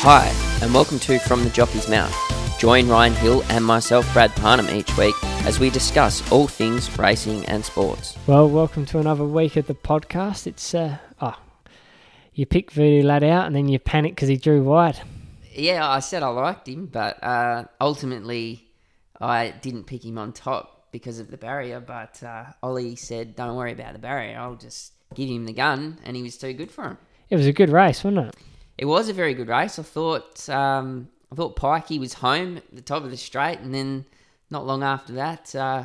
Hi, and welcome to From the Jockey's Mouth. Join Ryan Hill and myself, Brad Parnham, each week as we discuss all things racing and sports. Well, welcome to another week of the podcast. It's uh, oh, you pick Voodoo Lad out and then you panic because he drew wide. Yeah, I said I liked him, but uh, ultimately I didn't pick him on top because of the barrier. But uh, Ollie said, "Don't worry about the barrier. I'll just give him the gun," and he was too good for him. It was a good race, wasn't it? It was a very good race. I thought um, I thought Pikey was home at the top of the straight, and then not long after that, uh,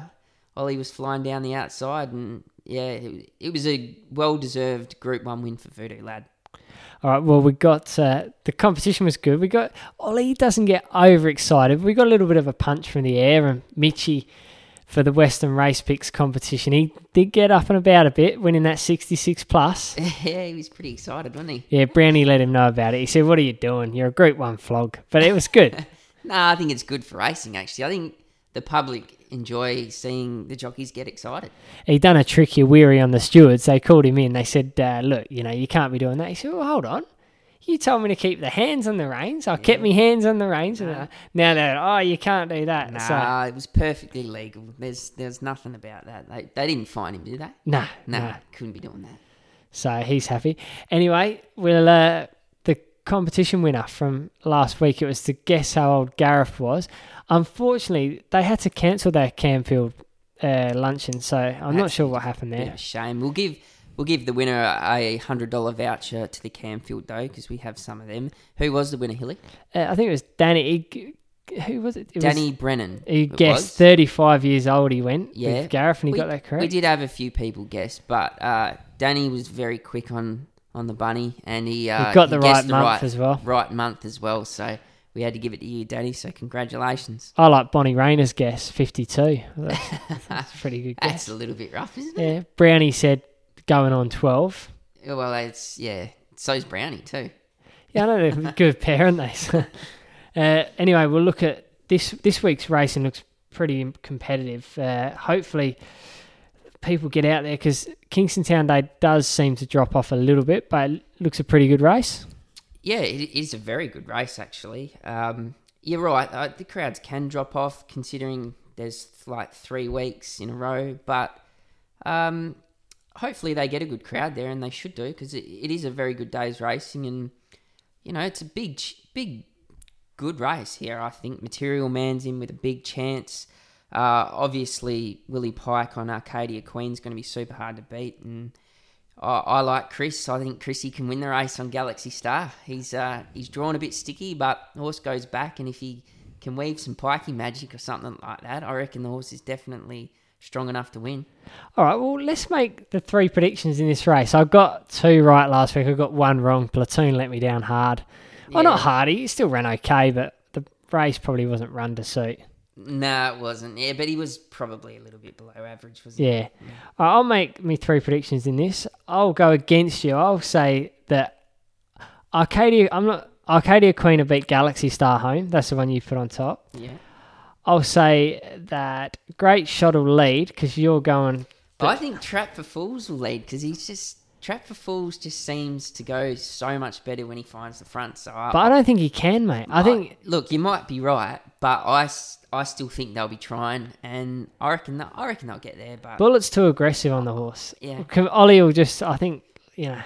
Ollie was flying down the outside, and yeah, it, it was a well deserved Group One win for Voodoo Lad. All right. Well, we got uh, the competition was good. We got Ollie doesn't get overexcited. We got a little bit of a punch from the air, and Mitchy for the Western Race Picks competition. He did get up and about a bit, winning that 66 plus. yeah, he was pretty excited, wasn't he? Yeah, Brownie let him know about it. He said, "What are you doing? You're a Group One flog." But it was good. no, I think it's good for racing. Actually, I think the public enjoy seeing the jockeys get excited. he done a trick here weary on the stewards. They called him in. They said, uh, "Look, you know, you can't be doing that." He said, "Well, hold on." You told me to keep the hands on the reins. I kept my hands on the reins. And, uh, now they're, oh, you can't do that. Nah, So, it was perfectly legal. There's there's nothing about that. They they didn't fine him, did they? nah, Nah, nah. couldn't be doing that. So he's happy. Anyway, we'll uh, the competition winner from last week. It was to guess how old Gareth was. Unfortunately, they had to cancel their Camfield uh, luncheon, so I'm not sure what happened there. shame. We'll give we'll give the winner a hundred dollar voucher to the Camfield though, because we have some of them. Who was the winner, Hilly? Uh, I think it was Danny. Who was it? it was- Danny Brennan. He guessed was. 35 years old. He went Yeah. with Gareth, and he we, got that correct. We did have a few people guess, but uh, Danny was very quick on on the bunny, and he, uh, he got the guessed right month as well. right month as well. So we had to give it to you, Danny. So congratulations. I like Bonnie Rayner's guess, 52. That's, that's a pretty good That's guess. a little bit rough, isn't it? Yeah, Brownie said going on 12. Well, it's yeah. So's Brownie too. Yeah, I know they're a good pair, aren't they? So, uh, anyway, we'll look at this this week's racing. Looks pretty competitive. Uh, hopefully, people get out there because Kingston Town Day does seem to drop off a little bit, but it looks a pretty good race. Yeah, it is a very good race, actually. Um, you're right. Uh, the crowds can drop off considering there's like three weeks in a row, but um, hopefully they get a good crowd there, and they should do because it, it is a very good day's racing, and you know it's a big, big, good race here. I think Material Man's in with a big chance. Uh, obviously, Willie Pike on Arcadia Queen's going to be super hard to beat, and I, I like Chris. I think Chrissy can win the race on Galaxy Star. He's uh, he's drawn a bit sticky, but horse goes back, and if he can weave some pikey magic or something like that, I reckon the horse is definitely strong enough to win. All right, well, let's make the three predictions in this race. I got two right last week. I got one wrong. Platoon let me down hard. Well, not Yeah. hard. He still ran okay, but the race probably wasn't run to suit. No, it wasn't. Yeah, but he was probably a little bit below average, wasn't Yeah. Right, I'll make me three predictions in this. I'll go against you. I'll say that Arcadia. I'm not. Arcadia Queen will beat Galaxy Star home. That's the one you put on top. Yeah. I'll say that Great Shot will lead because you're going. I think Trap for Fools will lead because he's just Trap for Fools just seems to go so much better when he finds the front. So I, But I don't think he can, mate. I think look, you might be right, but I, I still think they'll be trying, and I reckon that, I reckon they'll get there. But Bullet's too aggressive on the horse. Yeah. Ollie will just, I think, you know,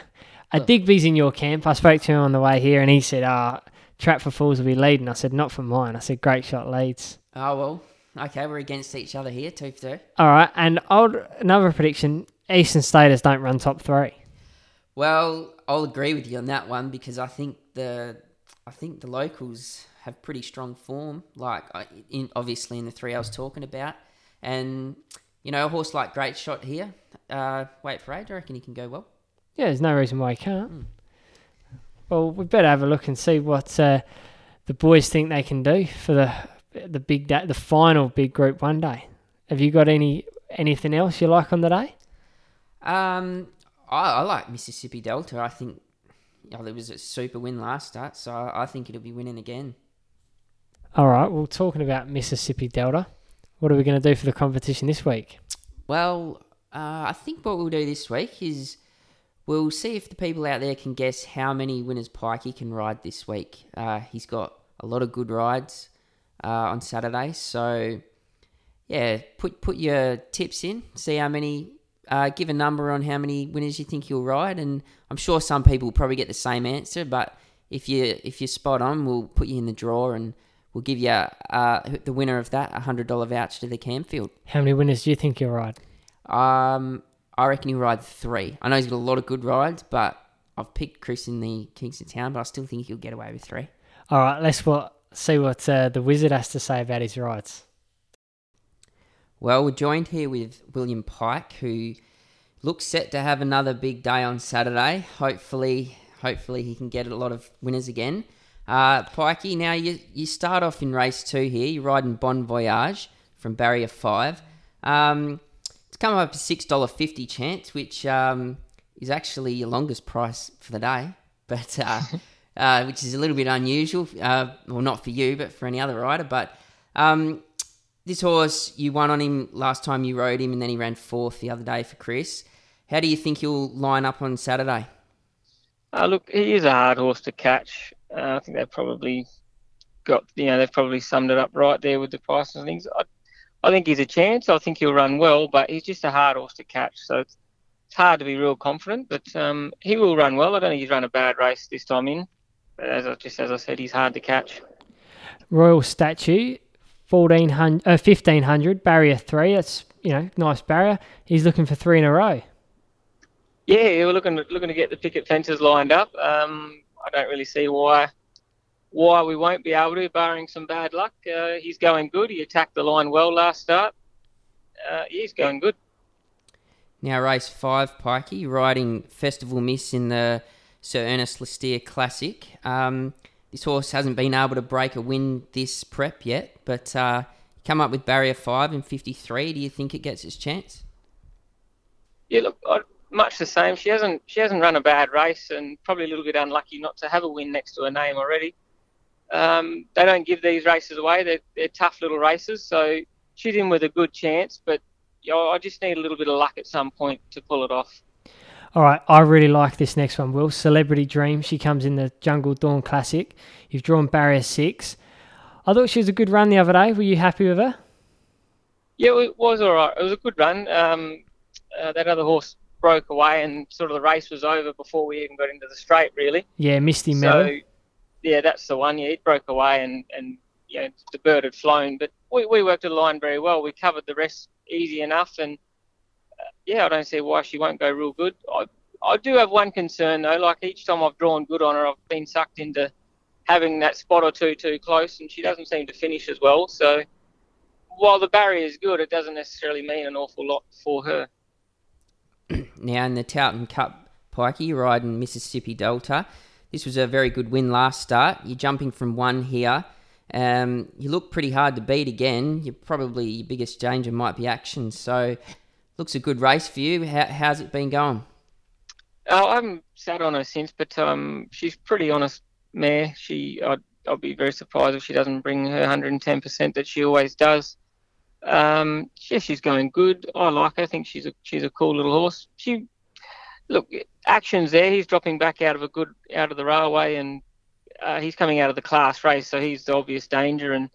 a Digby's in your camp. I spoke to him on the way here and he said, ah, Trap for Fools will be leading. I said, not for mine. I said, great shot leads. Oh well, okay, we're against each other here, two for two. All right. And I'll, another prediction Eastern Staters don't run top three. Well, I'll agree with you on that one because I think the I think the locals have pretty strong form, like in obviously in the three I was talking about, and you know a horse like Great Shot here. Uh, wait for age, I reckon he can go well. Yeah, there's no reason why he can't. Hmm. Well, we better have a look and see what uh, the boys think they can do for the the big day, the final big group one day. Have you got any anything else you like on the day? Um, I, I like Mississippi Delta. I think you know, there was a super win last start, so I, I think it'll be winning again. All right. Well, talking about Mississippi Delta, what are we going to do for the competition this week? Well, uh, I think what we'll do this week is we'll see if the people out there can guess how many winners Pikey can ride this week. Uh, he's got a lot of good rides uh, on Saturday, so yeah, put put your tips in, see how many. Uh, give a number on how many winners you think you'll ride, and I'm sure some people will probably get the same answer. But if you if you're spot on, we'll put you in the draw and we'll give you uh, the winner of that a hundred dollar voucher to the Camfield. How many winners do you think you'll ride? Um, I reckon he'll ride three. I know he's got a lot of good rides, but I've picked Chris in the Kingston Town, but I still think he'll get away with three. All right, let's what see what uh, the wizard has to say about his rides. Well, we're joined here with William Pike, who looks set to have another big day on Saturday. Hopefully, hopefully he can get a lot of winners again. Uh, Pikey, now you you start off in race two here. You're riding Bon Voyage from Barrier Five. Um, it's come up to six dollar fifty chance, which um, is actually your longest price for the day, but uh, uh, which is a little bit unusual. Uh, well, not for you, but for any other rider. But um, this horse, you won on him last time you rode him, and then he ran fourth the other day for Chris. How do you think he'll line up on Saturday? Uh, look, he is a hard horse to catch. Uh, I think they've probably got, you know, they've probably summed it up right there with the prices and things. I, I think he's a chance. I think he'll run well, but he's just a hard horse to catch. So it's, it's hard to be real confident, but um, he will run well. I don't think he's run a bad race this time in. But as I, just as I said, he's hard to catch. Royal Statue, 1400, uh, 1500, barrier three. That's, you know, nice barrier. He's looking for three in a row. Yeah, we're looking looking to get the picket fences lined up. Um, I don't really see why why we won't be able to, barring some bad luck. Uh, he's going good. He attacked the line well last start. Uh, he's going good. Now race five, Pikey, riding Festival Miss in the Sir Ernest Lee-Steere Classic. Um, this horse hasn't been able to break a win this prep yet, but uh, come up with barrier five in 53. Do you think it gets its chance? Yeah, look, I, much the same. She hasn't she hasn't run a bad race, and probably a little bit unlucky not to have a win next to her name already. Um, they don't give these races away. They're, they're tough little races, so she's in with a good chance. But you know, I just need a little bit of luck at some point to pull it off. All right, I really like this next one, Will. Celebrity Dream. She comes in the Jungle Dawn Classic. You've drawn barrier six. I thought she was a good run the other day. Were you happy with her? Yeah, it was all right. It was a good run. Um, uh, that other horse broke away, and sort of the race was over before we even got into the straight, really. Yeah, Misty Meadow. So, yeah, that's the one. Yeah, it broke away, and and you know, the bird had flown, but we, we worked the line very well. We covered the rest easy enough, and yeah, I don't see why she won't go real good. I I do have one concern though. Like each time I've drawn good on her, I've been sucked into having that spot or two too close, and she doesn't seem to finish as well. So while the barrier is good, it doesn't necessarily mean an awful lot for her. now in the Towton Cup, Pikey, riding Mississippi Delta. This was a very good win last start. You're jumping from one here. Um, you look pretty hard to beat again. You're probably your biggest danger might be action. So, looks a good race for you. How, how's it been going? Uh, I haven't sat on her since, but um, she's pretty honest mare. She, I'd, I'll be very surprised if she doesn't bring her 110% that she always does. Um, yeah, she's going good. I like her. I think she's a she's a cool little horse. She look actions there. He's dropping back out of a good out of the railway, and uh, he's coming out of the class race, so he's the obvious danger. And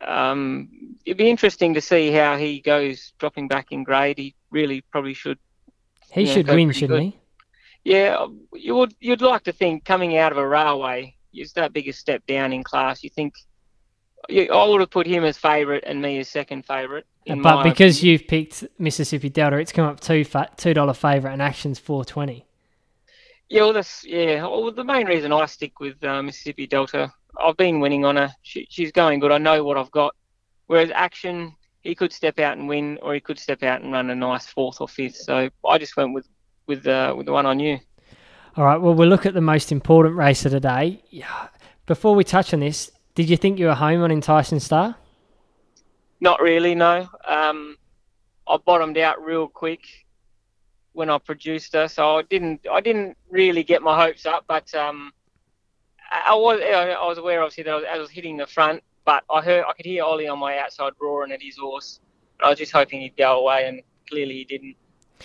um, it'd be interesting to see how he goes dropping back in grade. He really probably should. He you know, should win, shouldn't good. he? Yeah, you would. You'd like to think coming out of a railway is that biggest step down in class. You think I would have put him as favourite and me as second favourite. But because opinion. you've picked Mississippi Delta, it's come up two two dollar favourite and actions four twenty. Yeah, well, that's yeah. Well, the main reason I stick with uh, Mississippi Delta, I've been winning on her. She, she's going good. I know what I've got. Whereas action, he could step out and win, or he could step out and run a nice fourth or fifth. So I just went with with uh, with the one I knew. All right. Well, we'll look at the most important race of the day. Before we touch on this, did you think you were home on Enticing Star? Not really, no. Um, I bottomed out real quick when I produced her, so I didn't. I didn't really get my hopes up, but um, I was. I was aware, obviously, that I was, I was, hitting the front, but I heard. I could hear Ollie on my outside roaring at his horse. I was just hoping he'd go away, and clearly he didn't.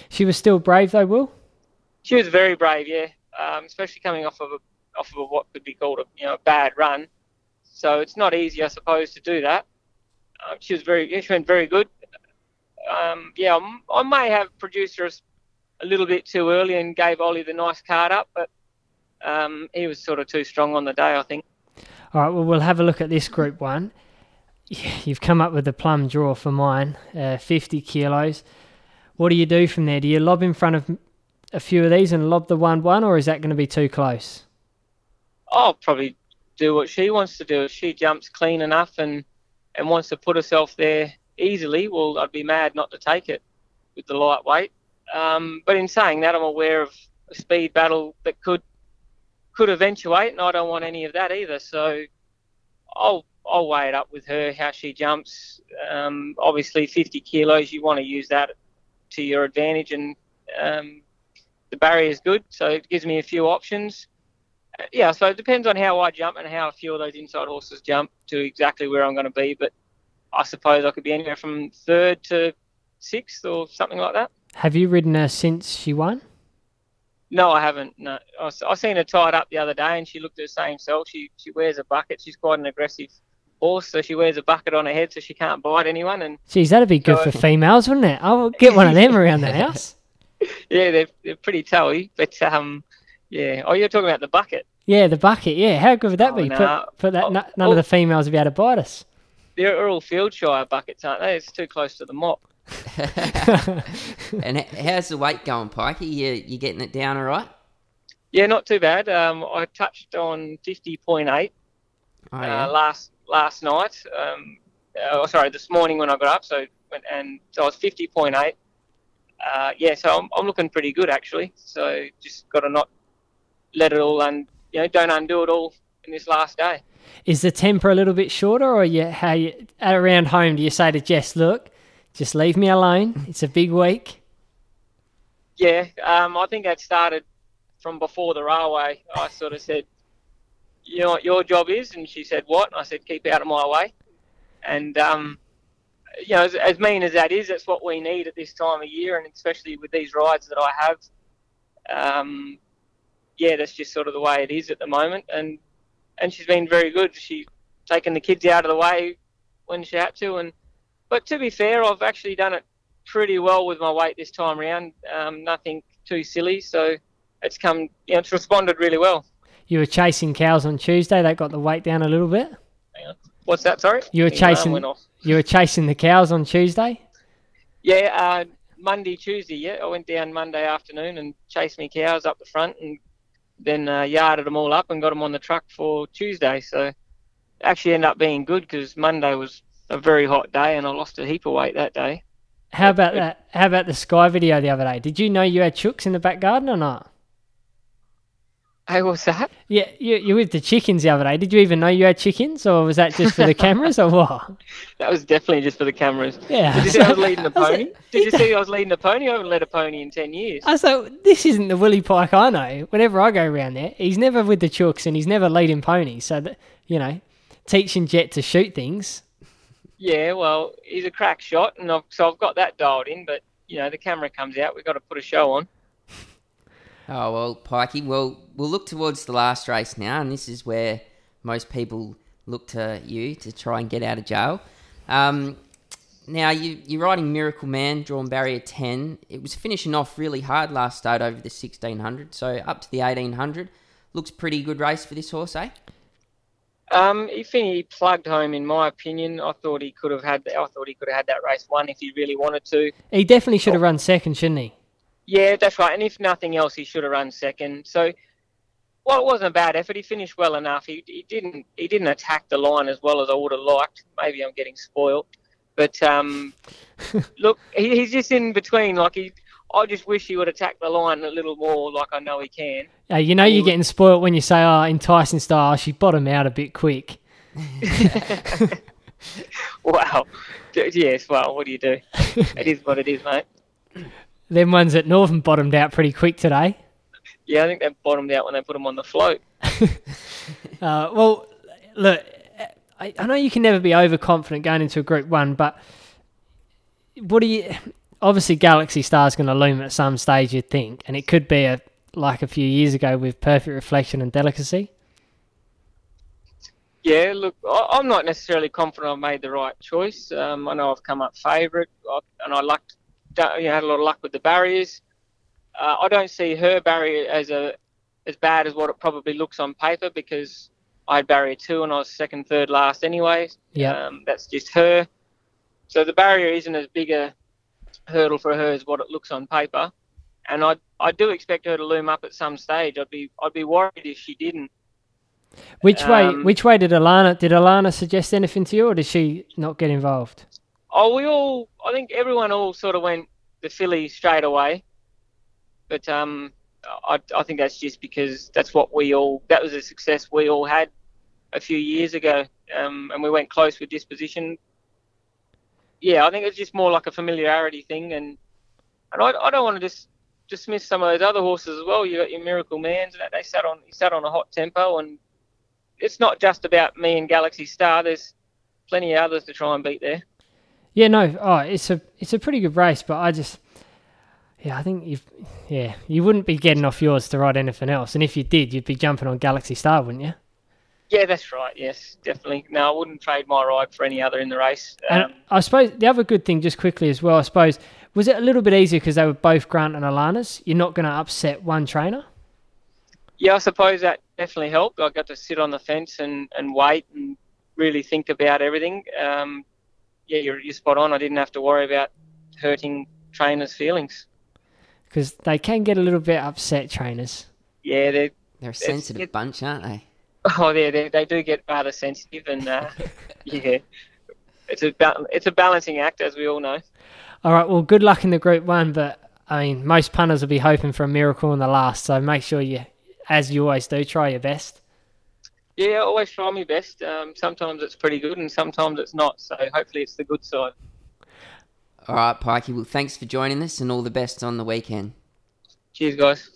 She was still brave, though, Will. she was very brave, yeah, um, especially coming off of a, off of what could be called a you know a bad run. So it's not easy, I suppose, to do that. Um, she was very, she went very good. Um, yeah, I may have produced her a little bit too early and gave Ollie the nice card up, but um, he was sort of too strong on the day, I think. All right, well, we'll have a look at this group one. You've come up with a plum draw for mine, uh, 50 kilos. What do you do from there? Do you lob in front of a few of these and lob the 1 1, or is that going to be too close? I'll probably do what she wants to do. If she jumps clean enough and, and wants to put herself there easily, well, I'd be mad not to take it with the lightweight. Um, but in saying that, I'm aware of a speed battle that could could eventuate, and I don't want any of that either. So I'll I'll weigh it up with her how she jumps. Um, obviously, 50 kilos, you want to use that to your advantage, and um, the barrier is good, so it gives me a few options. Uh, yeah, so it depends on how I jump and how a few of those inside horses jump to exactly where I'm going to be. But I suppose I could be anywhere from third to sixth or something like that. Have you ridden her since she won? No, I haven't. No, I, I seen her tied up the other day, and she looked the same self. She she wears a bucket. She's quite an aggressive horse, so she wears a bucket on her head so she can't bite anyone. And geez, that'd be good so, for females, wouldn't it? I'll get one of them around the house. yeah, they're they're pretty towy, but um, yeah. Oh, you're talking about the bucket. Yeah, the bucket. Yeah, how good would that oh, be? Nah. Put, put that. Oh, none oh, of the females would be able to bite us. They're all Fieldshire buckets, aren't they? It's too close to the mop. and how's the weight going, Pikey? You you getting it down all right? Yeah, not too bad. Um, I touched on fifty point eight oh, yeah. uh, last last night. Um, uh, sorry, this morning when I got up. So and so I was fifty point eight. Uh, yeah, so I'm, I'm looking pretty good actually. So just got to not let it all and you know don't undo it all in this last day. Is the temper a little bit shorter, or you how you around home? Do you say to Jess, "Look, just leave me alone. It's a big week." Yeah, um, I think that started from before the railway. I sort of said, "You know what your job is?" And she said, "What?" And I said, "Keep out of my way." And um, you know, as, as, mean as that is, that's what we need at this time of year, and especially with these rides that I have. Um, yeah, that's just sort of the way it is at the moment, and and she's been very good. She's taken the kids out of the way when she had to, and but to be fair, I've actually done it pretty well with my weight this time around. Um, nothing too silly, so it's come. You know, it's responded really well. You were chasing cows on Tuesday. That got the weight down a little bit. What's that? Sorry. You were chasing. You were chasing the cows on Tuesday. Yeah, uh, Monday, Tuesday. Yeah, I went down Monday afternoon and chased me cows up the front, and then uh, yarded them all up and got them on the truck for Tuesday. So actually ended up being good because Monday was a very hot day and I lost a heap of weight that day. How about that? How about the sky video the other day? Did you know you had chooks in the back garden or not? Hey, what's that? Yeah, you you with the chickens the other day. Did you even know you had chickens, or was that just for the cameras, or what? That was definitely just for the cameras. Yeah. Did you see I was leading a pony? Did you see I was leading a pony? I haven't led a pony in ten years. I thought this isn't the Willie Pike I know. Whenever I go around there, he's never with the chooks and he's never leading ponies. So that you know, teaching Jet to shoot things. Yeah, well, he's a crack shot, and I've, so I've got that dialed in. But you know, the camera comes out. We've got to put a show on. Oh well, Pikey. Well, we'll look towards the last race now, and this is where most people look to you to try and get out of jail. Um, now you, you're riding Miracle Man, drawn barrier ten. It was finishing off really hard last start over the sixteen hundred, so up to the eighteen hundred. Looks pretty good race for this horse, eh? Um, if he plugged home, in my opinion, I thought he could have had. I thought he could have had that race won if he really wanted to. He definitely should have run second, shouldn't he? Yeah, that's right. And if nothing else, he should have run second. So, well, it wasn't a bad effort. He finished well enough. He, he didn't he didn't attack the line as well as I would have liked. Maybe I'm getting spoiled, but um, look, he, he's just in between. Like he, I just wish he would attack the line a little more, like I know he can. Uh, you know, you're getting spoiled when you say, "Oh, Enticing Star." She bottomed out a bit quick. wow. Yes. Well, what do you do? it is what it is, mate. Them ones at Northam bottomed out pretty quick today. Yeah, I think they bottomed out when they put them on the float. uh, well, look, I, I know you can never be overconfident going into a Group One, but what do you? Obviously, Galaxy Star is going to loom at some stage, you'd think, and it could be a, like a few years ago with Perfect Reflection and Delicacy? Yeah, look, I'm not necessarily confident I've made the right choice. Um, I know I've come up favourite, and I lucked, you know, had a lot of luck with the barriers. Uh, I don't see her barrier as a as bad as what it probably looks on paper because I had barrier two and I was second, third, last anyway. Yeah. Um, that's just her. So the barrier isn't as big a hurdle for her is what it looks on paper. And I I do expect her to loom up at some stage. I'd be I'd be worried if she didn't. Which way? Um, Which way did Alana? Did Alana suggest anything to you, or did she not get involved? Oh, we all I think everyone all sort of went the filly straight away. But um, I I think that's just because that's what we all that was a success we all had a few years ago. Um, and we went close with disposition. Yeah, I think it's just more like a familiarity thing, and and I, I don't want to just dismiss some of those other horses as well. You got your Miracle Mans, and that they sat on he sat on a hot tempo, and it's not just about me and Galaxy Star. There's plenty of others to try and beat there. Yeah, no. Oh, it's a it's a pretty good race, but I just yeah, I think you've yeah you wouldn't be getting off yours to ride anything else, and if you did, you'd be jumping on Galaxy Star, wouldn't you? Yeah, that's right. Yes, definitely. No, I wouldn't trade my ride for any other in the race. And Um, I suppose the other good thing, just quickly as well, I suppose, was it a little bit easier because they were both Grant and Alana's? You're not going to upset one trainer. yeah, I suppose that definitely helped. I got to sit on the fence and, and wait and really think about everything. Um, yeah, you're, you're spot on. I didn't have to worry about hurting trainers' feelings. Because they can get a little bit upset, trainers. Yeah, they're, They're a sensitive it- bunch, aren't they? Oh, yeah, they, they do get rather sensitive, and uh, yeah, it's a ba- it's a balancing act, as we all know. All right, well, good luck in the Group One, but I mean, most punters will be hoping for a miracle in the last, so make sure you, as you always do, try your best. Yeah, I always try my best. Um, sometimes it's pretty good, and sometimes it's not. So hopefully, it's the good side. All right, Pikey. Well, thanks for joining us, and all the best on the weekend. Cheers, guys.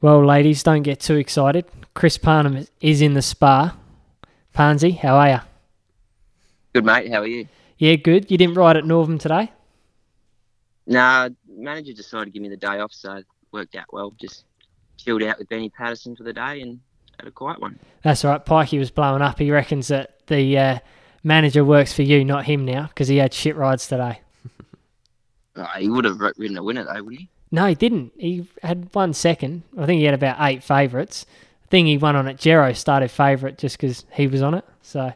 Well, ladies, don't get too excited. Chris Parnham is in the spa. Pansy, how are you? Good mate, how are you? Yeah, good. You didn't ride at Northam today? Nah, manager decided to give me the day off, so it worked out well. Just chilled out with Benny Patterson for the day and had a quiet one. That's all right. Pikey was blowing up. He reckons that the uh, manager works for you, not him now, because he had shit rides today. Oh, he would have ri- ridden a winner though, wouldn't he? No, he didn't. He had one second. I think he had about eight favourites. I think he won on it. Jero started favourite just because he was on it. So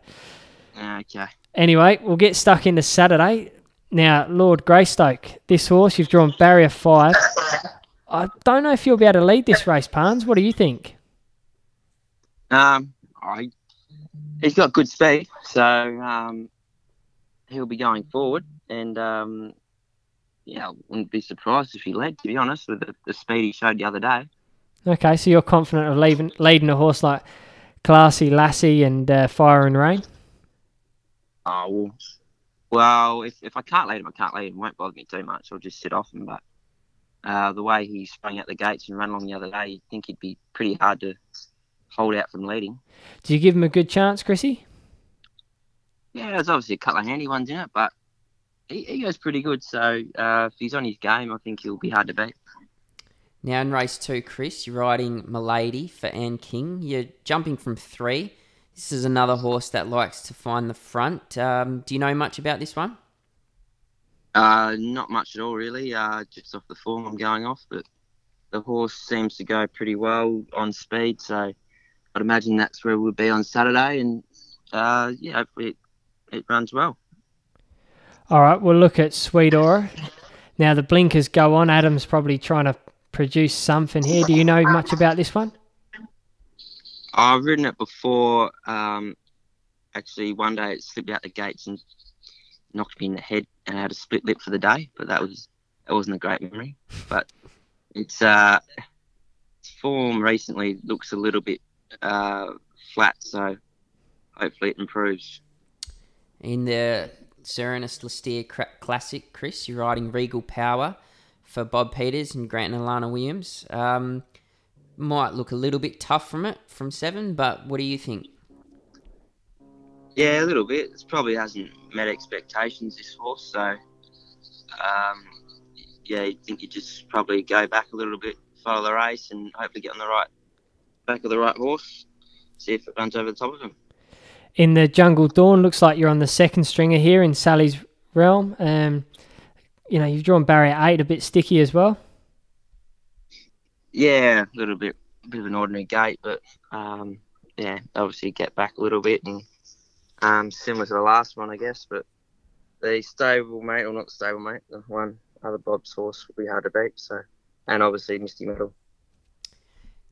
Ah, Okay. anyway, we'll get stuck into Saturday. Now, Lord Greystoke, this horse, you've drawn barrier five. I don't know if you'll be able to lead this race, Parnes. What do you think? Um, I, he's got good speed, so um, he'll be going forward, and um, yeah, I wouldn't be surprised if he led. To be honest, with the, the speed he showed the other day. Okay, so you're confident of leaving, leading a horse like Classy Lassie and uh, Fire and Rain? Oh well, well, if, if I can't lead him, I can't lead him. It won't bother me too much. I'll just sit off him. But uh, the way he sprang out the gates and ran along the other day, you'd think he'd be pretty hard to hold out from leading. Do you give him a good chance, Chrissy? Yeah, there's obviously a couple of handy ones in it, but he, he goes pretty good. So uh, if he's on his game, I think he'll be hard to beat. Now in race two, Chris, you're riding Milady for Anne King. You're jumping from three. This is another horse that likes to find the front. Um, do you know much about this one? Uh, not much at all, really. Uh, just off the form I'm going off, but the horse seems to go pretty well on speed, so I'd imagine that's where we'll be on Saturday, and uh, yeah, hopefully it, it runs well. All right, we'll look at Sweet Aura. Now, the blinkers go on. Adam's probably trying to produce something here. Do you know much about this one? I've ridden it before. Um, actually, one day it slipped out the gates and knocked me in the head, and I had a split lip for the day. But that was that wasn't a great memory. But it's uh, its form recently looks a little bit uh, flat, so hopefully it improves. In the Sir Ernest Lee-Steere Classic, Chris, you're riding Regal Power for Bob Peters and Grant and Alana Williams. Um, might look a little bit tough from it from seven, but what do you think? Yeah, a little bit. It probably hasn't met expectations this horse, so um, yeah, you think you just probably go back a little bit follow the race and hopefully get on the right back of the right horse. See if it runs over the top of him. In the Jungle Dawn, looks like you're on the second stringer here in Sally's realm. Um, you know, you've drawn barrier eight, a bit sticky as well. Yeah, a little bit, bit of an ordinary gate, but um, yeah, obviously get back a little bit and um, similar to the last one, I guess. But the stable mate, or not stable mate, the one other Bob's horse will be hard to beat. So, and obviously Misty Meadow.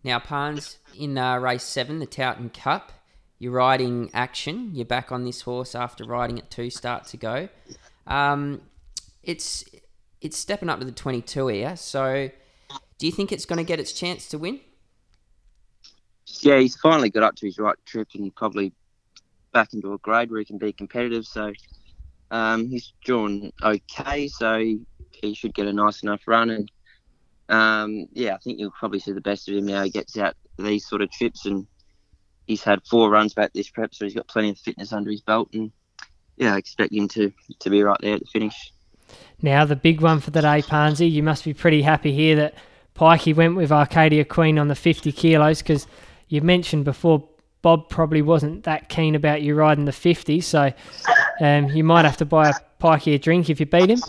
Now, Pans, in uh, race seven, the Towton Cup, you're riding action. You're back on this horse after riding it two starts ago. Um, it's it's stepping up to the 22 here. So, do you think it's going to get its chance to win? Yeah, he's finally got up to his right trip and probably back into a grade where he can be competitive. So um, he's drawn okay, so he, should get a nice enough run. And um, yeah, I think you'll probably see the best of him now. He gets out these sort of trips, and he's had four runs back this prep, so he's got plenty of fitness under his belt. And yeah, I expect him to to be right there at the finish. Now the big one for the day, Pansy. You must be pretty happy here that Pikey went with Arcadia Queen on the 50 kilos because you mentioned before Bob probably wasn't that keen about you riding the 50, so um, you might have to buy a Pikey a drink if you beat him.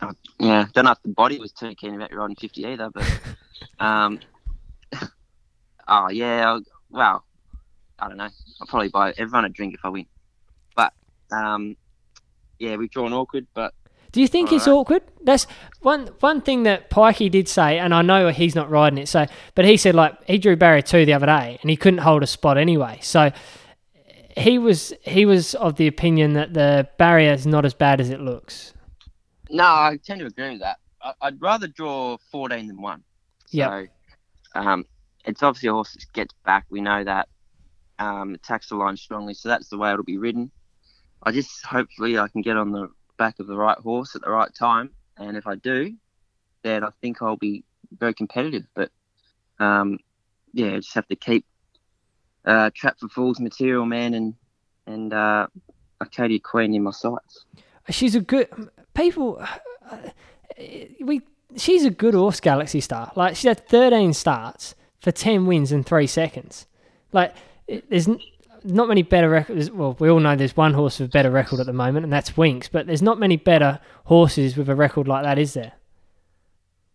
Uh, yeah, don't know if the body was too keen about you riding 50 either, but um, oh yeah, well, I don't know. I'll probably buy everyone a drink if I win. But um, yeah, we've drawn awkward, but do you think it's right. awkward? That's one one thing that Pikey did say, and I know he's not riding it. So, but he said like he drew barrier two the other day, and he couldn't hold a spot anyway. So he was he was of the opinion that the barrier is not as bad as it looks. No, I tend to agree with that. I'd rather draw fourteen than one. Yeah. So, um, it's obviously a horse that gets back. We know that. Um, attacks the line strongly, so that's the way it'll be ridden. I just hopefully I can get on the back of the right horse at the right time. And if I do, then I think I'll be very competitive. But um, yeah, I just have to keep uh, Trap for Fools, Material Man, and and uh, Arcadia Queen in my sights. She's a good people. Uh, we she's a good horse, Galaxy Star. Like she had 13 starts for 10 wins in three seconds. Like there's not many better records. Well, we all know there's one horse with a better record at the moment, and that's Winx. But there's not many better horses with a record like that, is there?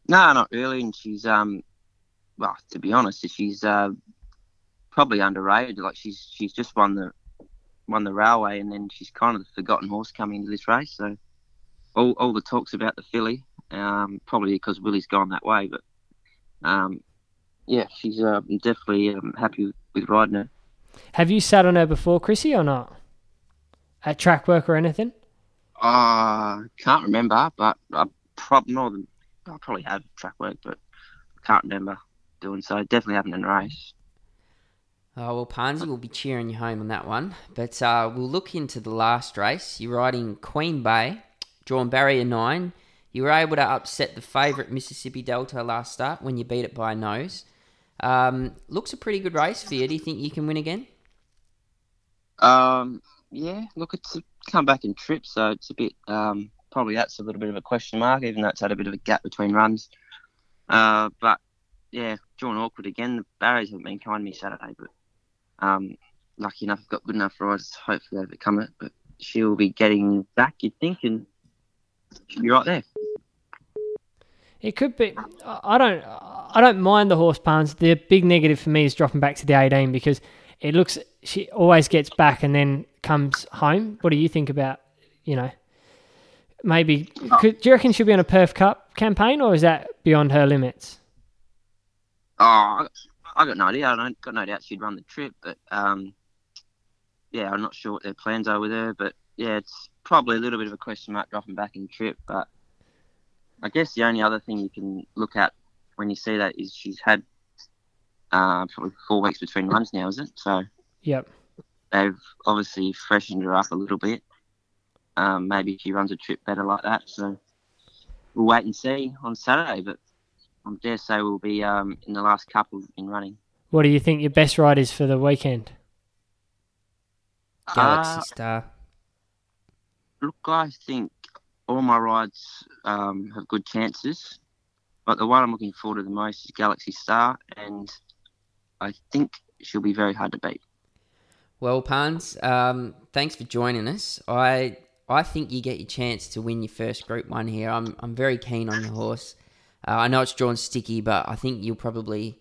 No, not really. And she's um, well, to be honest, she's uh, probably underrated. Like she's she's just won the won the railway, and then she's kind of the forgotten horse coming into this race. So all all the talks about the filly, um, probably because Willie's gone that way, but um, yeah, she's uh, definitely um, happy with riding her. Have you sat on her before, Chrissy, or not? At track work or anything? Uh, can't remember, but I prob- more than, I probably have track work, but I can't remember doing so. Definitely haven't in a race. Oh, well, Pansy will be cheering you home on that one. But uh, we'll look into the last race. You're riding Queen Bay, drawn barrier nine. You were able to upset the favourite Mississippi Delta last start when you beat it by a nose. Um, looks a pretty good race for you. Do you think you can win again? Um, yeah. Look, it's a come back in trip, so it's a bit um, probably that's a little bit of a question mark, even though it's had a bit of a gap between runs. Uh, but yeah, drawn awkward again. The barriers haven't been kind to me Saturday, but um, lucky enough, I've got good enough riders to hopefully overcome it. But she'll be getting back, you'd think, and she'll be right there. It could be. I don't. I don't mind the horse puns. The big negative for me is dropping back to the 18 because it looks she always gets back and then comes home. What do you think about you know? Maybe could, do you reckon she'll be on a Perth Cup campaign or is that beyond her limits? Oh, I got no idea. I don't got no doubt she'd run the trip, but um, yeah, I'm not sure what their plans are with her. But yeah, it's probably a little bit of a question mark dropping back in trip. But I guess the only other thing you can look at when you see that is she's had uh, probably four weeks between runs now, is it? So yep, they've obviously freshened her up a little bit. Um, maybe she runs a trip better like that. So we'll wait and see on Saturday. But I dare say we'll be um, in the last couple in running. What do you think your best ride is for the weekend? Galaxy uh, Star. Look, I think all my rides um, have good chances. But the one I'm looking forward to the most is Galaxy Star, and I think she'll be very hard to beat. Well, Pans, um, thanks for joining us. I I think you get your chance to win your first Group One here. I'm I'm very keen on the horse. Uh, I know it's drawn sticky, but I think you'll probably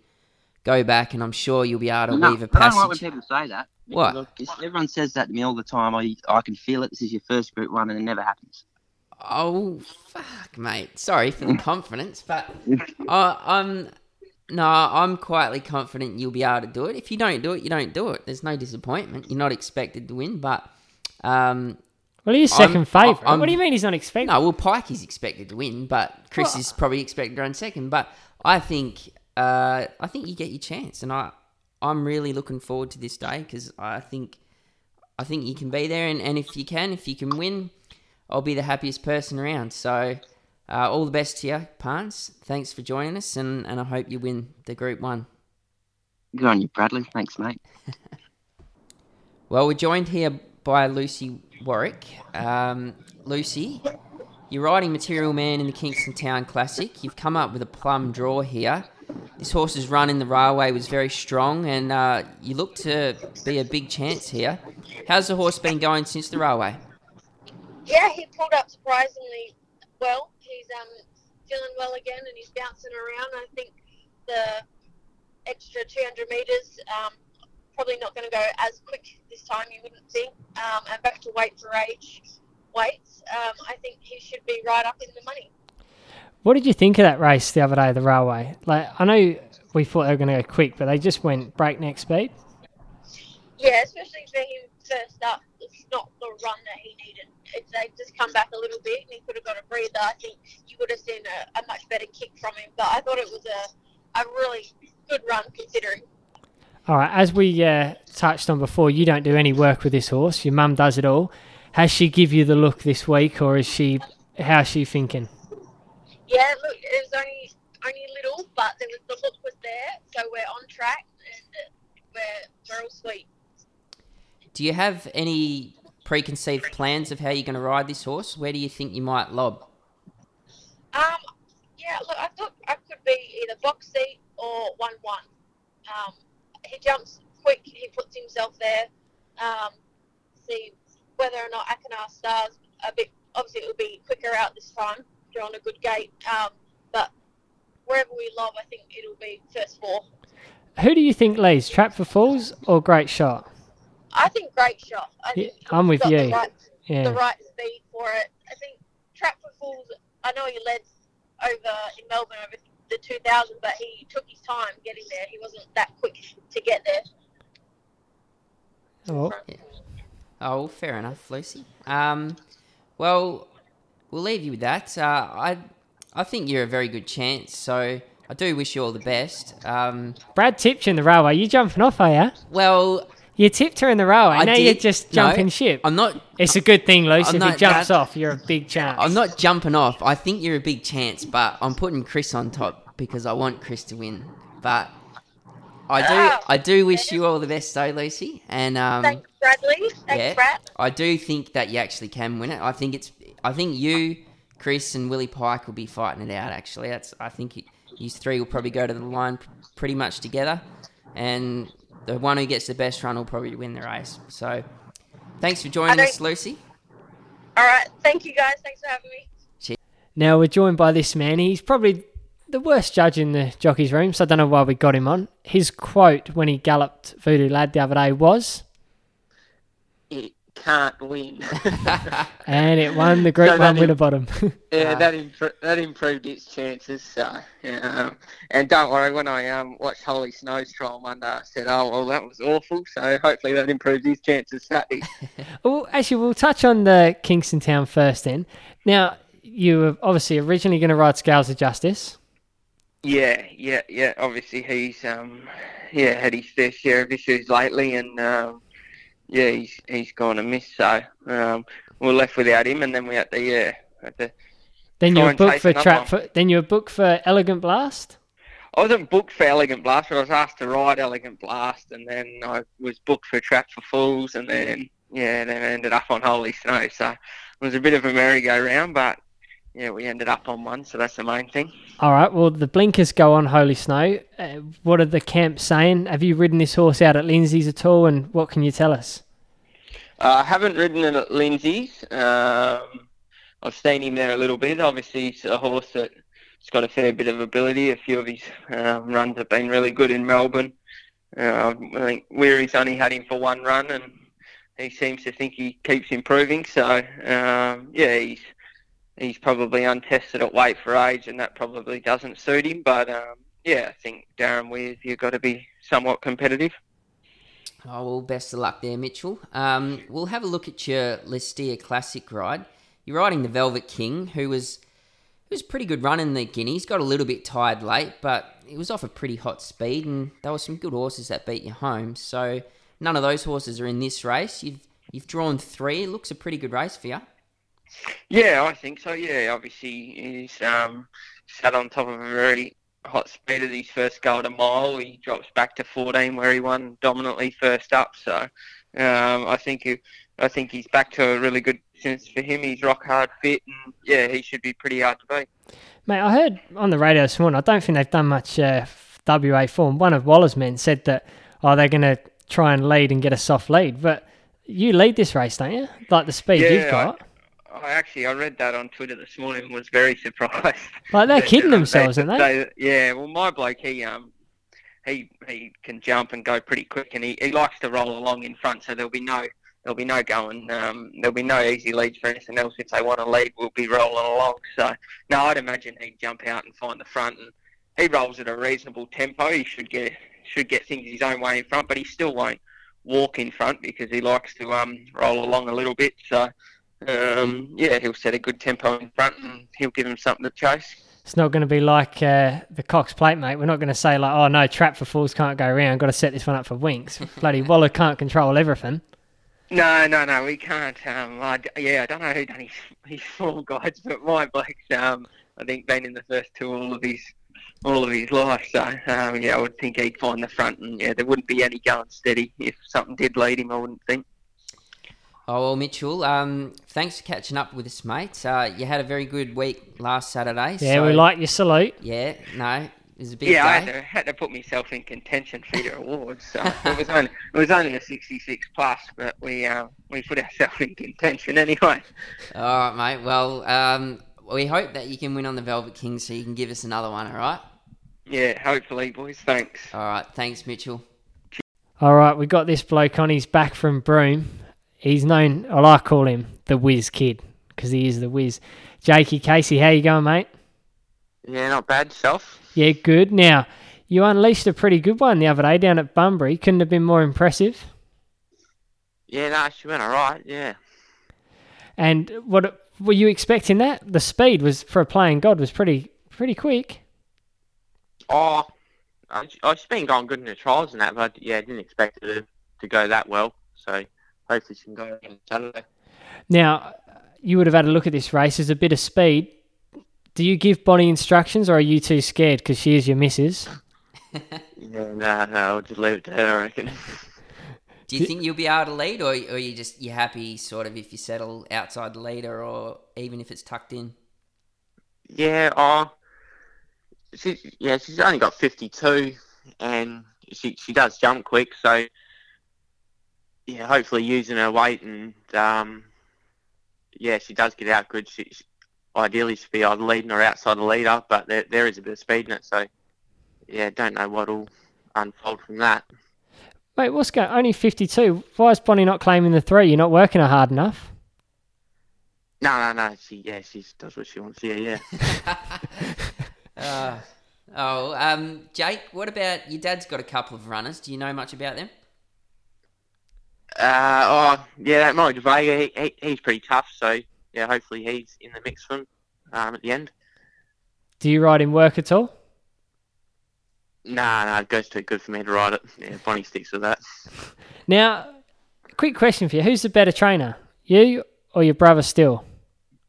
go back, and I'm sure you'll be able to No, weave a I don't like when people say that. What? Because Everyone says that to me all the time. I I can feel it. This is your first Group One, and it never happens. Oh fuck, mate. Sorry for the confidence, but I, I'm no, I'm quietly confident you'll be able to do it. If you don't do it, you don't do it. There's no disappointment. You're not expected to win, but um, Well, he second favourite. What do you mean he's not expected? no, well, Pike is expected to win, but Chris Well- is probably expected to run second. But I think uh, I think you get your chance, and I I'm really looking forward to this day because I think I think you can be there, and, and if you can, if you can win, I'll be the happiest person around. So. Uh, all the best to you, Pants. Thanks for joining us, and, and I hope you win the Group 1. Good on you, Bradley. Thanks, mate. Well, we're joined here by Lucy Warwick. Um, Lucy, you're riding Material Man in the Kingston Town Classic. You've come up with a plum draw here. This horse's run in the railway was very strong, and uh, you look to be a big chance here. How's the horse been going since the railway? Yeah, he pulled up surprisingly well. He's um feeling well again and he's bouncing around. I think the extra 200 meters um, probably not going to go as quick this time. You wouldn't think. Um, and back to weight for age weights. Um, I think he should be right up in the money. What did you think of that race the other day, the railway? Like, I know we thought they were going to go quick, but they just went breakneck speed. Yeah, especially for him first up. It's not the run that he needed. It's they just come back a little bit and he could have got a breather. I think you would have seen a, a much better kick from him. But I thought it was a, a really good run considering. All right, as we uh, touched on before, you don't do any work with this horse. Your mum does it all. Has she give you the look this week, or is she? How's she thinking? Yeah, look, it was only only little, but there was the look was there, so we're on track and we're we're all sweet. Do you have any preconceived plans of how you're going to ride this horse? Where do you think you might lob? Um, yeah, look, I thought I could be either box seat or one one. Um, he jumps quick. He puts himself there. Um, see whether or not Akanar stars a bit. Obviously, it will be quicker out this time. You're on a good gate. Um, but wherever we lob, I think it'll be first four. Who do you think leads, Trap for Fools or Great Shot? I think great shot. I yeah, I'm with you. The right, the right speed for it. I think Trap for Fools. I know he led over in Melbourne over the 2000, but he took his time getting there. He wasn't that quick to get there. Oh, Oh, fair enough, Lucy. Um, well, we'll leave you with that. Uh, I, I think you're a very good chance. So I do wish you all the best. Um, Brad tipped you in the railway. You jumping off, are you? well, You tipped her in the railway. I now did- you're just no, jumping ship. I'm not. It's a good thing, Luce. I'm If he not jumps that- off, you're a big chance. I'm not jumping off. I think you're a big chance, but I'm putting Chris on top because I want Chris to win. But I do, I do wish you all the best, though, Lucy. And um, Thanks, Bradley. Thanks, yeah. Brad. I do think that you actually can win it. I think it's. I think you, Chris, and Willie Pike will be fighting it out. Actually, that's. I think you three will probably go to the line pretty much together, and the one who gets the best run will probably win the race. So, thanks for joining us, Lucy. All right. Thank you, guys. Thanks for having me. Now we're joined by this man. He's probably the worst judge in the jockey's room, so I don't know why we got him on. His quote when he galloped Voodoo Lad the other day was, It can't win. and it won the Group So 1 winner bottom. Yeah, Ah. that impro- that improved its chances. So, yeah, um, and don't worry, when I um, watched Holy Snow's trial Monday, I said, "Oh well, that was awful." So hopefully that improves his chances Saturday. well, actually, we'll touch on the Kingston Town first then. Now, you were obviously originally going to ride Scales of Justice. Yeah, yeah, yeah. Obviously, he's um, yeah, had his fair share of issues lately, and um, yeah, he's he's gone amiss. So um, we're left without him, and then we had to yeah, had to. Then you Try were booked for trap. For, then you were booked for Elegant Blast. I wasn't booked for Elegant Blast, but I was asked to ride Elegant Blast, and then I was booked for Trap for Fools, and then yeah, then I ended up on Holy Snow. So it was a bit of a merry-go-round, but yeah, we ended up on one, so that's the main thing. All right. Well, the blinkers go on Holy Snow. Uh, what are the camps saying? Have you ridden this horse out at Lindsay's at all? And what can you tell us? Uh, I haven't ridden it at Lindsay's. Um, I've seen him there a little bit. Obviously, he's a horse that's got a fair bit of ability. A few of his um, runs have been really good in Melbourne. Uh, I think Weary's only had him for one run, and he seems to think he keeps improving. So, um, yeah, he's he's probably untested at weight for age, and that probably doesn't suit him. But um, yeah, I think Darren Weir, you've got to be somewhat competitive. Oh well, best of luck there, Mitchell. Um, we'll have a look at your Lee-Steere Classic ride. You're riding the Velvet King, who was who was pretty good run in the Guineas. Got a little bit tired late, but it was off a pretty hot speed, and there were some good horses that beat you home. So none of those horses are in this race. You've you've drawn three. It looks a pretty good race for you. Yeah, I think so. Yeah, obviously he's um, sat on top of a very hot speed at his first go at a mile. He drops back to 14 where he won dominantly first up. So um, I think he, I think he's back to a really good distance for him. He's rock hard fit, and yeah, he should be pretty hard to beat. Mate, I heard on the radio this morning. I don't think they've done much uh, WA form. One of Waller's men said that oh they're going to try and lead and get a soft lead, but you lead this race, don't you? Like the speed Yeah, you've got. I actually I read that on Twitter this morning and was very surprised. Like they're kidding themselves, aren't they? that- Yeah, well, my bloke, he um, he he can jump and go pretty quick, and he, he likes to roll along in front, so there'll be no there'll be no going, um, there'll be no easy leads for anything else. If they want to lead, we'll be rolling along. So no, I'd imagine he'd jump out and find the front, and he rolls at a reasonable tempo. He should get should get things his own way in front, but he still won't walk in front because he likes to um roll along a little bit. So. Um, yeah, he'll set a good tempo in front and he'll give him something to chase. It's not going to be like uh, the Cox plate, mate. We're not going to say like, oh no, Trap for Fools can't go around. Got to set this one up for Winx. Bloody Waller can't control everything. No, no, no, we can't. Um, I, yeah, I don't know who done his, his form guides, but my bloke's, um, I think, been in the first two all of his all of his life. So, um, yeah, I would think he'd find the front, and yeah, there wouldn't be any going steady if something did lead him. I wouldn't think. Oh well, Mitchell. Um, thanks for catching up with us, mate. Uh, you had a very good week last Saturday. Yeah, so- we like your salute. Yeah, no, it was a big yeah, I had to, had to put myself in contention for your awards. So it was only it was only a 66 plus, but we uh, we put ourselves in contention anyway. All right, mate. Well, um, we hope that you can win on the Velvet King, so you can give us another one. All right. Yeah, hopefully, boys. Thanks. All right. Thanks, Mitchell. All right, we got this bloke on. He's back from Broome. He's known, well, I call him the Whiz Kid because he is the Whiz. Jakey Casey, how you going, mate? Yeah, not bad. Self. Yeah, good. Now, you unleashed a pretty good one the other day down at Bunbury. Couldn't have been more impressive. Yeah, no, she went all right. Yeah. And what were you expecting that? The speed was for a playing god was pretty pretty quick. Oh, I, I've been going good in the trials and that, but yeah, I didn't expect it to, to go that well. So hopefully she can go on Saturday. Now, you would have had a look at this race. There's a bit of speed. Do you give Bonnie instructions, or are you too scared because she is your missus? Yeah, no, no, I'll just leave it to her, I reckon. Do you think you'll be able to lead, or, or you just you happy sort of if you settle outside the leader, or even if it's tucked in? yeah, oh, she, yeah, she's only got 52 and she, she does jump quick, so yeah, hopefully using her weight and um, yeah, she does get out good. She, she ideally should be either leading or outside the leader, but there, there is a bit of speed in it, so yeah, don't know what'll unfold from that. Wait, what's going? On? Only fifty-two. Why is Bonnie not claiming the three? You're not working her hard enough. No, no, no. She, yeah, she does what she wants. Yeah, yeah. Uh, oh, um, Jake, what about your dad's got a couple of runners? Do you know much about them? Uh, oh, yeah, that Mike Vega, he, he, he's pretty tough. So yeah, hopefully he's in the mix for him um, at the end. Do you ride in work at all? Nah, nah, it goes too good for me to ride it. Yeah, Bonnie sticks with that. Now, quick question for you: Who's the better trainer, you or your brother? Still,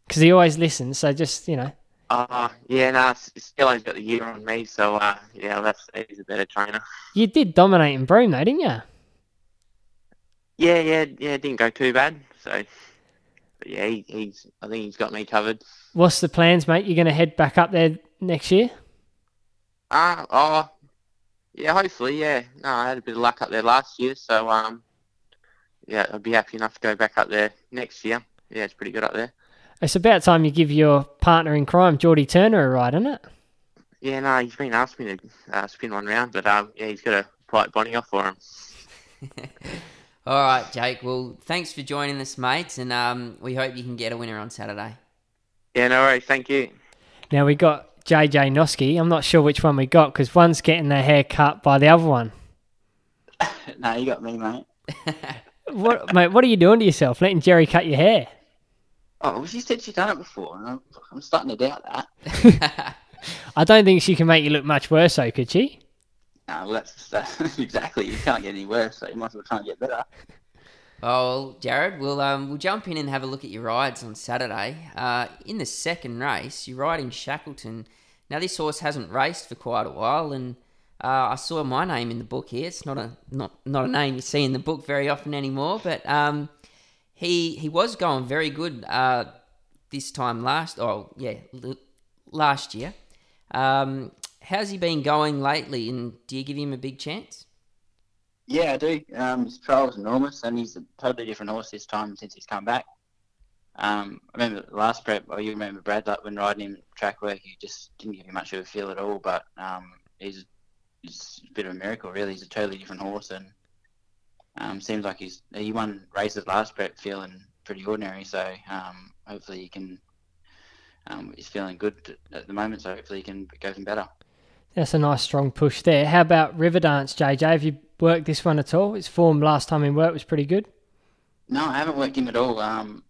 because he always listens. So just you know, Uh, yeah, nah, S- Stello's got the year on me, so uh, yeah, that's he's a better trainer. you did dominate in Broome, though, didn't you? Yeah, yeah, yeah, it didn't go too bad. So yeah, he, he's. I think he's got me covered. What's the plans, mate? You're going to head back up there next year? Ah, oh, yeah, hopefully, yeah. No, I had a bit of luck up there last year, so um, yeah, I'd be happy enough to go back up there next year. Yeah, it's pretty good up there. It's about time you give your partner in crime, Geordie Turner, a ride, isn't it? Yeah, no, he's been asking me to uh, spin one round, but um, yeah, he's got a polite bonnie off for him. All right, Jake. Well, thanks for joining us, mates, and um, we hope you can get a winner on Saturday. Yeah, no worries. Thank you. Now we got JJ Noske. I'm not sure which one we got because one's getting their hair cut by the other one. no, you got me, mate. what, mate? What are you doing to yourself? Letting Jerry cut your hair? Oh, well, she said she'd done it before, and I'm, I'm starting to doubt that. I don't think she can make you look much worse, though, could she? No, well, that's, that's exactly. You can't get any worse, so you might as well try and get better. Oh, well, Jarrad, we'll um, we'll jump in and have a look at your rides on Saturday. Uh, in the second race, you're riding Shackleton. Now, this horse hasn't raced for quite a while, and uh, I saw my name in the book here. It's not a not not a name you see in the book very often anymore, but um, he he was going very good uh, this time last. Oh, yeah, l- last year. Um, how's he been going lately, and do you give him a big chance? Yeah, I do. Um, his trial was enormous, and he's a totally different horse this time since he's come back. Um, I remember last prep, well, you remember Brad, like when riding him track work, he just didn't give you much of a feel at all, but um, he's, he's a bit of a miracle, really. He's a totally different horse, and um, seems like he's he won races last prep feeling pretty ordinary, so um, hopefully he can, um, he's feeling good at the moment, so hopefully he can go even better. That's a nice strong push there. How about Riverdance, JJ? Have you worked this one at all? His form last time in work was pretty good. No, I haven't worked him at all. Um,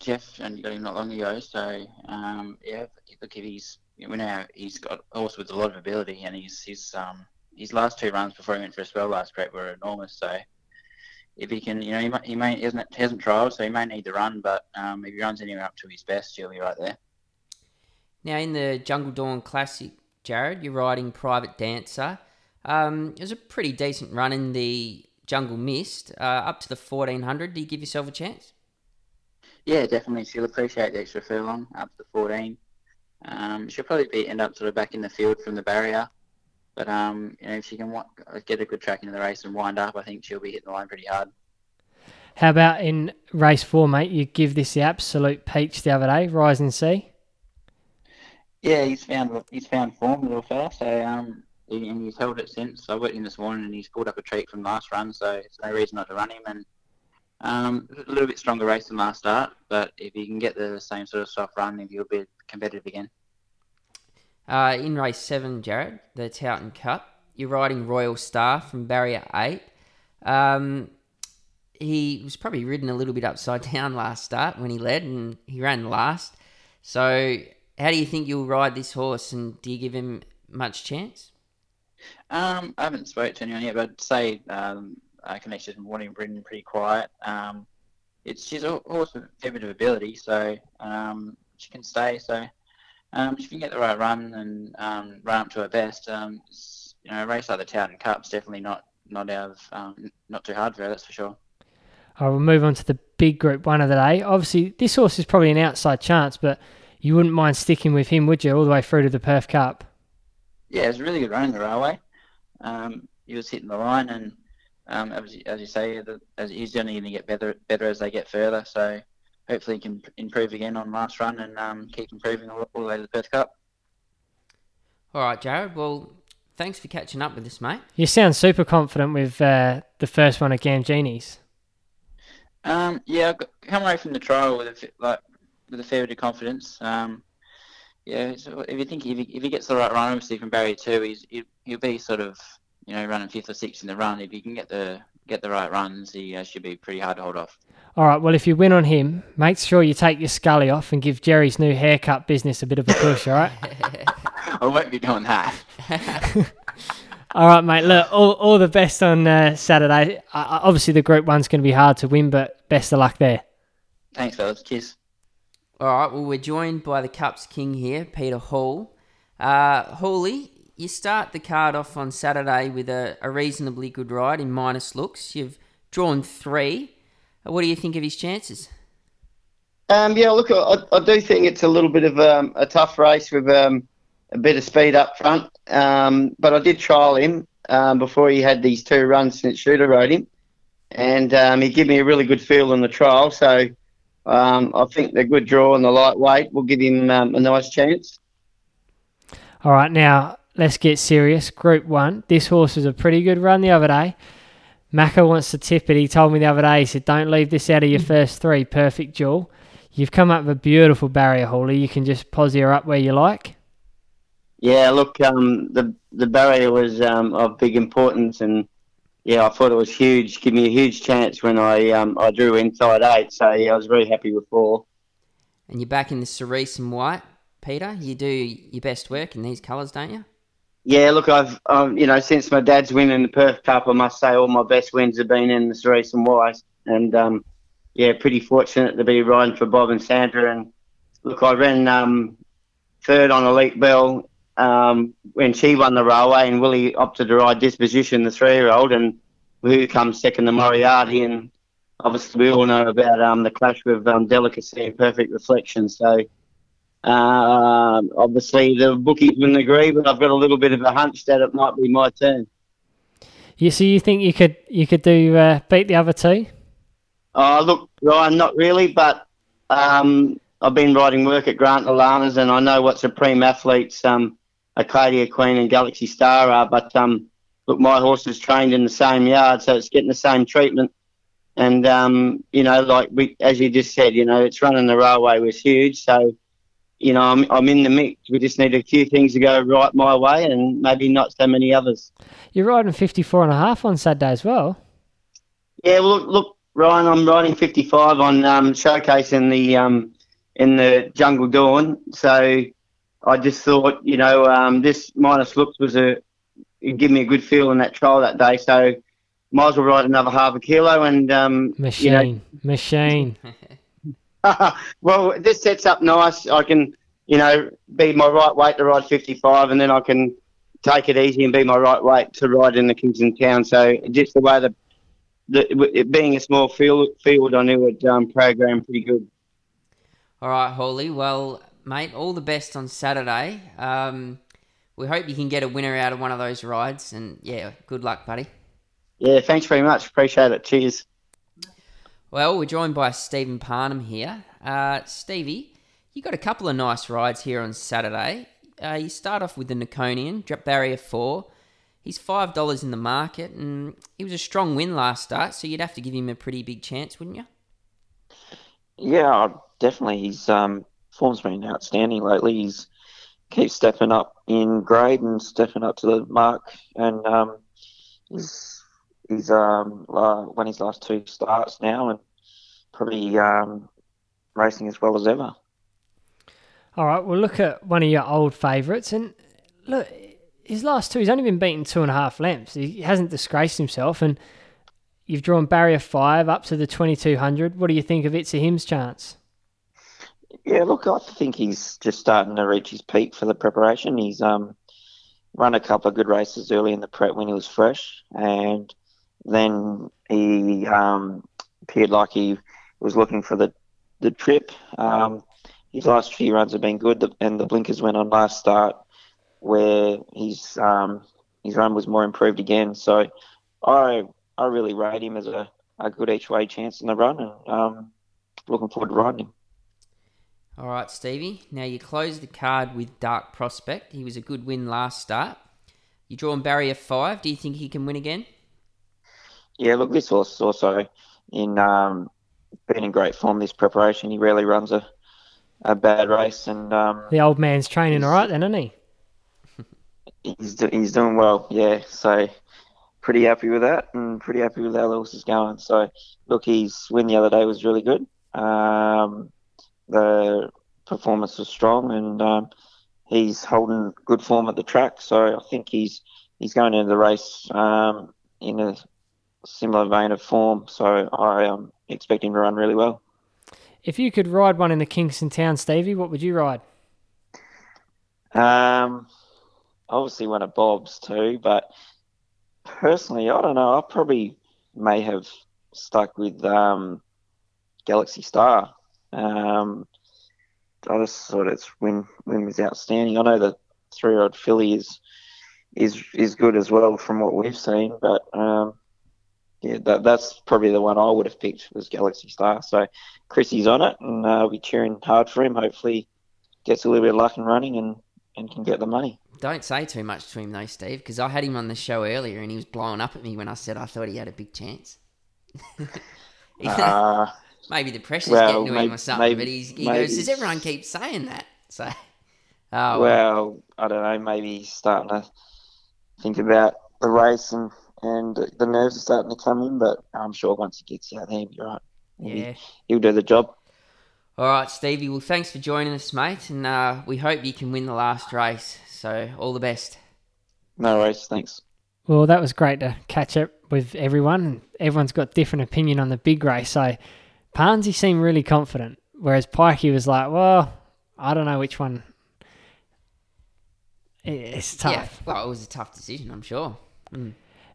Jeff only got him not long ago, so um, yeah. Look, if he's we know he's got a horse with a lot of ability, and he's his um his last two runs before he went for a spell last prep were enormous. So if he can, you know, he might, he may he hasn't he hasn't trialled, so he may need the run, but um, if he runs anywhere up to his best, he'll be right there. Now in the Jungle Dawn Classic, Jarrad, you're riding Private Dancer. Um, it was a pretty decent run in the Jungle Mist, uh, up to the 1400. Do you give yourself a chance? Yeah, definitely. She'll appreciate the extra furlong up to the 14. Um, she'll probably be end up sort of back in the field from the barrier. But um, you know, if she can wa- get a good track into the race and wind up, I think she'll be hitting the line pretty hard. How about in race four, mate? You give this the absolute peach the other day, Rising Sea. Yeah, he's found he's found form, a little fella. So um, he, and he's held it since. I worked him this morning, and he's pulled up a treat from last run. So it's no reason not to run him. And um, a little bit stronger race than last start, but if he can get the same sort of soft run, he'll be competitive again. Uh, in race seven, Jarrad, the Towton Cup, you're riding Royal Star from barrier eight. Um, he was probably ridden a little bit upside down last start when he led, and he ran last. So, how do you think you'll ride this horse, and do you give him much chance? Um, I haven't spoke to anyone yet, but I'd say um, I can actually morning ridden pretty quiet. Um, it's she's a horse with a fair bit of ability, so um, she can stay. So um, if you can get the right run and um, run up to her best, um, you know, a race like the Towton Cup's definitely not not out of um, not too hard for her. That's for sure. I will move on to the big group one of the day. Obviously, this horse is probably an outside chance, but you wouldn't mind sticking with him, would you, all the way through to the Perth Cup? Yeah, it was a really good run in the railway. Um, he was hitting the line, and um, as, as you say, the, as he's only going to get better better as they get further. So hopefully he can improve again on last run and um, keep improving all, all the way to the Perth Cup. All right, Jarrad. Well, thanks for catching up with us, mate. You sound super confident with uh, the first one at Gamgenies. Um, yeah, I got, come away from the trial with a, like with a fair bit of confidence. Um, yeah, so if you think if he, if he gets the right run, obviously from barrier two, he's he, he'll be sort of you know running fifth or sixth in the run. If he can get the get the right runs, he uh, should be pretty hard to hold off. All right, well, if you win on him, make sure you take your scully off and give Jerry's new haircut business a bit of a push, all right? I won't be doing that. all right, mate. Look, all, all the best on uh, Saturday. Uh, obviously, the Group One's going to be hard to win, but best of luck there. Thanks, fellas. Cheers. All right, well, we're joined by the Cups King here, Peter Hall. Uh, Hawley, you start the card off on Saturday with a, a reasonably good ride in minus looks. You've drawn three. What do you think of his chances? Um, yeah, look, I, I do think it's a little bit of um, a tough race with um, a bit of speed up front. Um, but I did trial him um, before he had these two runs since Shooter rode him, and um, he gave me a really good feel in the trial. So um, I think the good draw and the lightweight will give him um, a nice chance. All right, now let's get serious. Group one. This horse was a pretty good run the other day. Macca wants to tip it. He told me the other day, he said, don't leave this out of your first three. Perfect jewel. You've come up with a beautiful barrier, Hawley. You can just posse her up where you like. Yeah, look, um, the the barrier was um, of big importance, and yeah, I thought it was huge. Give me a huge chance when I um, I drew inside eight. So yeah, I was very happy with four. And you're back in the cerise and white, Peter. You do your best work in these colours, don't you? Yeah, look, I've um, you know since my dad's win in the Perth Cup, I must say all my best wins have been in the cerise and white, and um, yeah, pretty fortunate to be riding for Bob and Sandra. And look, I ran um, third on Elite Bell um, when she won the railway, and Willie opted to ride Disposition, the three-year-old, and who comes second to Moriarty, and obviously we all know about um, the clash with um, Delicacy and Perfect Reflection. So uh, obviously the bookies wouldn't agree, but I've got a little bit of a hunch that it might be my turn. You so you think you could you could do uh, beat the other two? Oh, look, Ryan, not really, but um, I've been riding work at Grant Alana's, and I know what supreme athletes um, Arcadia Queen and Galaxy Star are. But um, look, my horse is trained in the same yard, so it's getting the same treatment. And um, you know, like we, as you just said, you know, it's running the railway was huge. So, you know, I'm I'm in the mix. We just need a few things to go right my way, and maybe not so many others. You're riding 54 and a half on Saturday as well. Yeah, well, look, look Ryan, I'm riding 55 on um, showcase in the um, in the Jungle Dawn. So I just thought, you know, um, this minus looks was a it give me a good feel in that trial that day. So might as well ride another half a kilo and um, Machine, you know, machine. well, this sets up nice. I can, you know, be my right weight to ride 55, and then I can take it easy and be my right weight to ride in the Kingston Town. So just the way the, the it being a small field, field I knew it um, program pretty good. All right, Hawley. Well, mate, all the best on Saturday. Um, we hope you can get a winner out of one of those rides, and yeah, good luck, buddy. Yeah, thanks very much. Appreciate it. Cheers. Well, we're joined by Stephen Parnham here. Uh, Stevie, you got a couple of nice rides here on Saturday. Uh, you start off with the Niconian, drop barrier four. He's five dollars in the market, and he was a strong win last start, so you'd have to give him a pretty big chance, wouldn't you? Yeah, definitely. He's um, form's been outstanding lately. He's keeps stepping up in grade and stepping up to the mark, and um, he's he's um, uh, won his last two starts now, and probably um, racing as well as ever. All right, we'll look at one of your old favourites, and look, his last two, he's only been beaten two and a half lengths. He hasn't disgraced himself, and you've drawn barrier five up to the twenty two hundred. What do you think of It's a Him's chance? Yeah, look, I think he's just starting to reach his peak for the preparation. He's um, run a couple of good races early in the prep when he was fresh, and then he um, appeared like he was looking for the the trip. Um, his last few runs have been good, and the blinkers went on last start, where his um, his run was more improved again. So I I really rate him as a, a good each way chance in the run, and um, looking forward to riding him. All right, Stevie. Now you close the card with Dark Prospect. He was a good win last start. You draw him barrier five. Do you think he can win again? Yeah, look, this horse is also in um, been in great form this preparation. He rarely runs a, a bad race, and um, The old man's training all right then, isn't he? he's do, he's doing well. Yeah, so pretty happy with that, and pretty happy with how the horse is going. So look, his win the other day was really good. Um, the performance was strong, and um, he's holding good form at the track. So I think he's he's going into the race um, in a similar vein of form. So I um, expect him to run really well. If you could ride one in the Kingston Town, Stevie, what would you ride? Um, obviously one of Bob's too, but personally, I don't know. I probably may have stuck with um, Galaxy Star. Um, I just thought its win win was outstanding. I know the three year old filly is is is good as well from what we've seen, but um, yeah, that, that's probably the one I would have picked was Galaxy Star. So Chrissy's on it, and uh, I'll be cheering hard for him. Hopefully, gets a little bit of luck and running and, and can get the money. Don't say too much to him though, Steve, because I had him on the show earlier and he was blowing up at me when I said I thought he had a big chance. Uh, maybe the pressure's well, getting to him or something, maybe- but he's, he maybe goes, Does everyone keep saying that? So, oh, well. well, I don't know. Maybe he's starting to think about the race and and the nerves are starting to come in. But I'm sure once he gets out there, he'll be right. He'll, yeah. he'll do the job. All right, Stevie. Well, thanks for joining us, mate, and uh, we hope you can win the last race. So, all the best. No worries. Thanks. Well, that was great to catch up with everyone. Everyone's got different opinion on the big race. So Pansy seemed really confident, whereas Pikey was like, "Well, I don't know which one." It's tough. Yeah, well, it was a tough decision, I'm sure.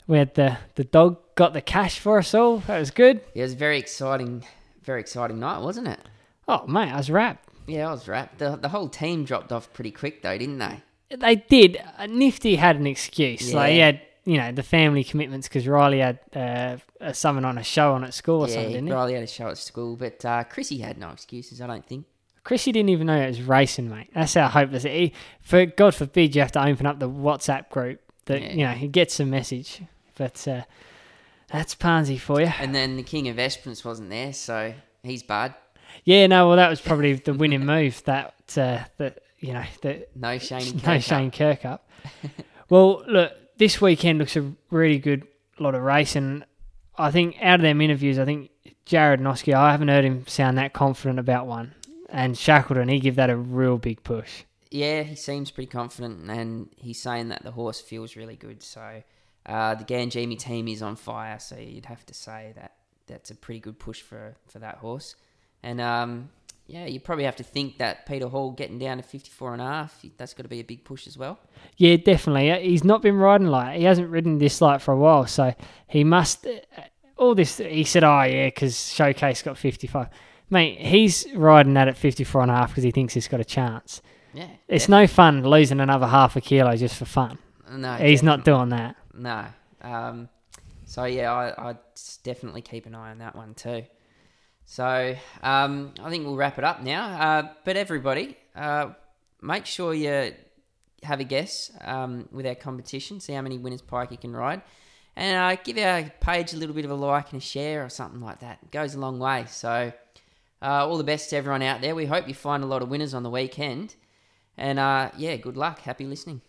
We had the the dog got the cash for us all. That was good. Yeah, it was a very exciting, very exciting night, wasn't it? Oh mate, I was wrapped. Yeah, I was wrapped. The, the whole team dropped off pretty quick, though, didn't they? They did. Uh, Nifty had an excuse. Like he Yeah. had, you know, the family commitments because Riley had uh, uh, someone on a show on at school or yeah, something, didn't? Riley had a show at school, but uh, Chrissy had no excuses, I don't think. Chrissy didn't even know it was racing, mate. That's how hopeless it is. For God forbid you have to open up the WhatsApp group that Yeah. you know he gets a message. But uh, that's Pansy for you. And then the King of Esperance wasn't there, so he's bad. Yeah, no, well that was probably the winning move. That uh, that you know that No Shane. no Shane Kirkup. well, look, this weekend looks a really good lot of racing. I think out of them interviews, I think Jarrad Noske, I haven't heard him sound that confident about one. And Shackleton, he give that a real big push. Yeah, he seems pretty confident, and he's saying that the horse feels really good. So uh, the Ganjimi team is on fire. So you'd have to say that that's a pretty good push for for that horse. And um, yeah, you probably have to think that Peter Hall getting down to 54 and a half, that's got to be a big push as well. Yeah, definitely. He's not been riding light. He hasn't ridden this light for a while, so he must. uh, All this, he said, "Oh yeah, because Showcase got 55." Mate, he's riding that at 54 and a half because he thinks he's got a chance. Yeah, It's no fun losing another half a kilo just for fun. no, he's not doing that. No. Um, so yeah, I, I'd definitely keep an eye on that one too. So um, I think we'll wrap it up now. Uh, but everybody, uh, make sure you have a guess um, with our competition. See how many winners Pike you can ride, and uh, give our page a little bit of a like and a share or something like that. It goes a long way. So uh, all the best to everyone out there. We hope you find a lot of winners on the weekend. And uh, yeah, good luck. Happy listening.